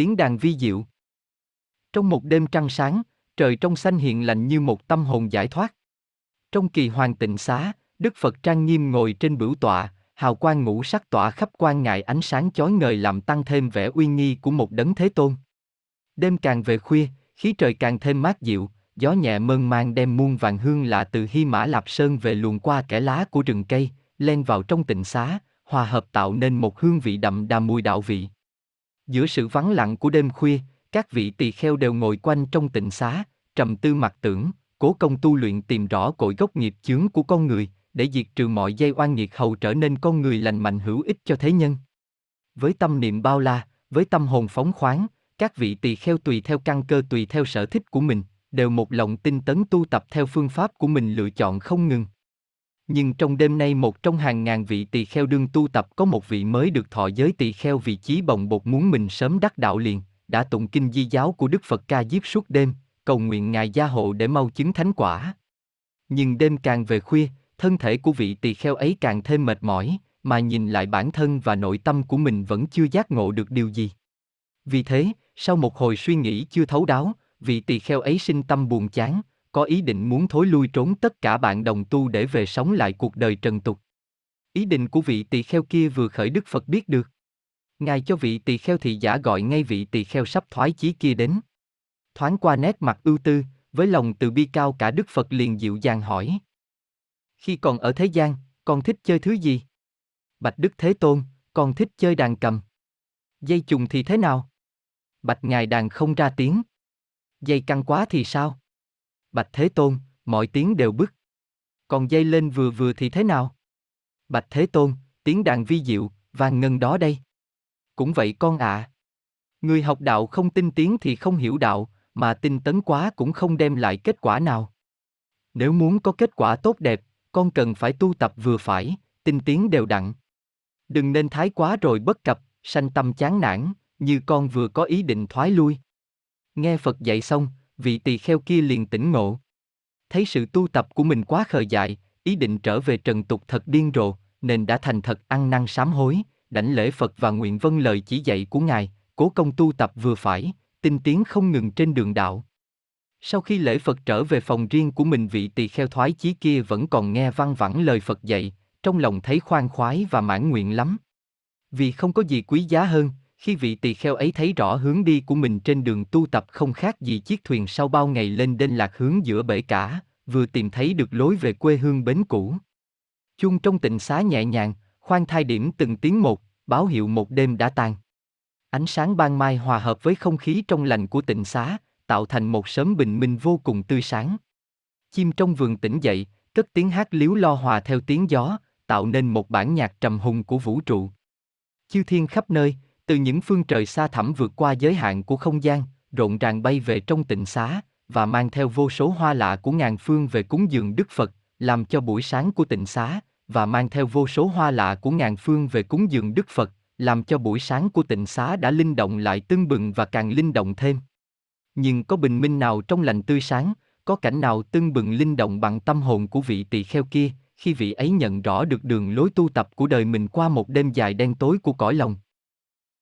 tiếng đàn vi diệu. Trong một đêm trăng sáng, trời trong xanh hiện lạnh như một tâm hồn giải thoát. Trong kỳ hoàng tịnh xá, Đức Phật trang nghiêm ngồi trên bửu tọa, hào quang ngũ sắc tỏa khắp quan ngại ánh sáng chói ngời làm tăng thêm vẻ uy nghi của một đấng thế tôn. Đêm càng về khuya, khí trời càng thêm mát dịu, gió nhẹ mơn man đem muôn vàng hương lạ từ Hy Mã Lạp Sơn về luồn qua kẽ lá của rừng cây, len vào trong tịnh xá, hòa hợp tạo nên một hương vị đậm đà mùi đạo vị. Giữa sự vắng lặng của đêm khuya, các vị tỳ kheo đều ngồi quanh trong tịnh xá, trầm tư mặc tưởng, cố công tu luyện tìm rõ cội gốc nghiệp chướng của con người, để diệt trừ mọi dây oan nghiệt hầu trở nên con người lành mạnh hữu ích cho thế nhân. Với tâm niệm bao la, với tâm hồn phóng khoáng, các vị tỳ kheo tùy theo căn cơ tùy theo sở thích của mình, đều một lòng tinh tấn tu tập theo phương pháp của mình lựa chọn không ngừng. Nhưng trong đêm nay một trong hàng ngàn vị tỳ kheo đương tu tập có một vị mới được thọ giới tỳ kheo vị trí bồng bột muốn mình sớm đắc đạo liền, đã tụng kinh di giáo của Đức Phật ca diếp suốt đêm, cầu nguyện Ngài gia hộ để mau chứng thánh quả. Nhưng đêm càng về khuya, thân thể của vị tỳ kheo ấy càng thêm mệt mỏi, mà nhìn lại bản thân và nội tâm của mình vẫn chưa giác ngộ được điều gì. Vì thế, sau một hồi suy nghĩ chưa thấu đáo, vị tỳ kheo ấy sinh tâm buồn chán, có ý định muốn thối lui trốn tất cả bạn đồng tu để về sống lại cuộc đời trần tục. Ý định của vị tỳ kheo kia vừa khởi Đức Phật biết được. Ngài cho vị tỳ kheo thị giả gọi ngay vị tỳ kheo sắp thoái chí kia đến. Thoáng qua nét mặt ưu tư, với lòng từ bi cao cả Đức Phật liền dịu dàng hỏi. Khi còn ở thế gian, con thích chơi thứ gì? Bạch Đức Thế Tôn, con thích chơi đàn cầm. Dây trùng thì thế nào? Bạch Ngài đàn không ra tiếng. Dây căng quá thì sao? Bạch Thế Tôn, mọi tiếng đều bức. Còn dây lên vừa vừa thì thế nào? Bạch Thế Tôn, tiếng đàn vi diệu, vàng ngân đó đây. Cũng vậy con ạ. À. Người học đạo không tin tiếng thì không hiểu đạo, mà tinh tấn quá cũng không đem lại kết quả nào. Nếu muốn có kết quả tốt đẹp, con cần phải tu tập vừa phải, tinh tiến đều đặn. Đừng nên thái quá rồi bất cập, sanh tâm chán nản, như con vừa có ý định thoái lui. Nghe Phật dạy xong, vị tỳ kheo kia liền tỉnh ngộ. Thấy sự tu tập của mình quá khờ dại, ý định trở về trần tục thật điên rồ, nên đã thành thật ăn năn sám hối, đảnh lễ Phật và nguyện vâng lời chỉ dạy của Ngài, cố công tu tập vừa phải, tinh tiến không ngừng trên đường đạo. Sau khi lễ Phật trở về phòng riêng của mình vị tỳ kheo thoái chí kia vẫn còn nghe văng vẳng lời Phật dạy, trong lòng thấy khoan khoái và mãn nguyện lắm. Vì không có gì quý giá hơn, khi vị tỳ kheo ấy thấy rõ hướng đi của mình trên đường tu tập không khác gì chiếc thuyền sau bao ngày lên đên lạc hướng giữa bể cả, vừa tìm thấy được lối về quê hương bến cũ. Chung trong tịnh xá nhẹ nhàng, khoan thai điểm từng tiếng một, báo hiệu một đêm đã tan. Ánh sáng ban mai hòa hợp với không khí trong lành của tịnh xá, tạo thành một sớm bình minh vô cùng tươi sáng. Chim trong vườn tỉnh dậy, cất tiếng hát liếu lo hòa theo tiếng gió, tạo nên một bản nhạc trầm hùng của vũ trụ. Chư thiên khắp nơi, từ những phương trời xa thẳm vượt qua giới hạn của không gian, rộn ràng bay về trong tịnh xá, và mang theo vô số hoa lạ của ngàn phương về cúng dường Đức Phật, làm cho buổi sáng của tịnh xá, và mang theo vô số hoa lạ của ngàn phương về cúng dường Đức Phật, làm cho buổi sáng của tịnh xá đã linh động lại tưng bừng và càng linh động thêm. Nhưng có bình minh nào trong lành tươi sáng, có cảnh nào tưng bừng linh động bằng tâm hồn của vị tỳ kheo kia, khi vị ấy nhận rõ được đường lối tu tập của đời mình qua một đêm dài đen tối của cõi lòng.